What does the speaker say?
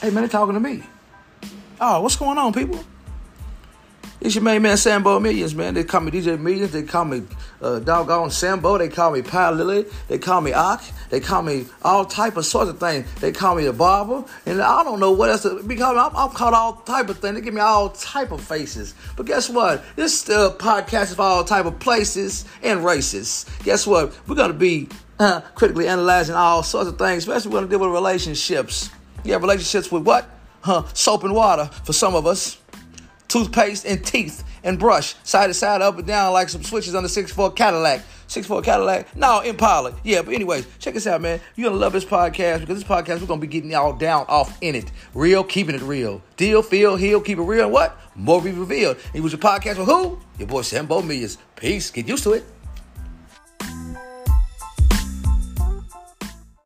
Hey man, they talking to me. Oh, what's going on, people? It's your main man Sambo Millions, man. They call me DJ Millions. They call me uh, doggone Sambo. They call me Pie Lily. They call me Ock. They call me all type of sorts of things. They call me a barber, and I don't know what else. To, because I'm, I'm called all type of things. They give me all type of faces. But guess what? This uh, podcast is for all type of places and races. Guess what? We're gonna be uh, critically analyzing all sorts of things. Especially we're gonna deal with relationships. Yeah, relationships with what? Huh? Soap and water for some of us toothpaste and teeth and brush side to side, up and down like some switches on the 6'4 Cadillac. 6'4 Cadillac? No, Impala. Yeah, but anyways, check this out, man. You're gonna love this podcast because this podcast, we're gonna be getting y'all down off in it. Real, keeping it real. Deal, feel, heal, keep it real, and what? More be revealed. It was your podcast with who? Your boy Sambo Millions. Peace. Get used to it.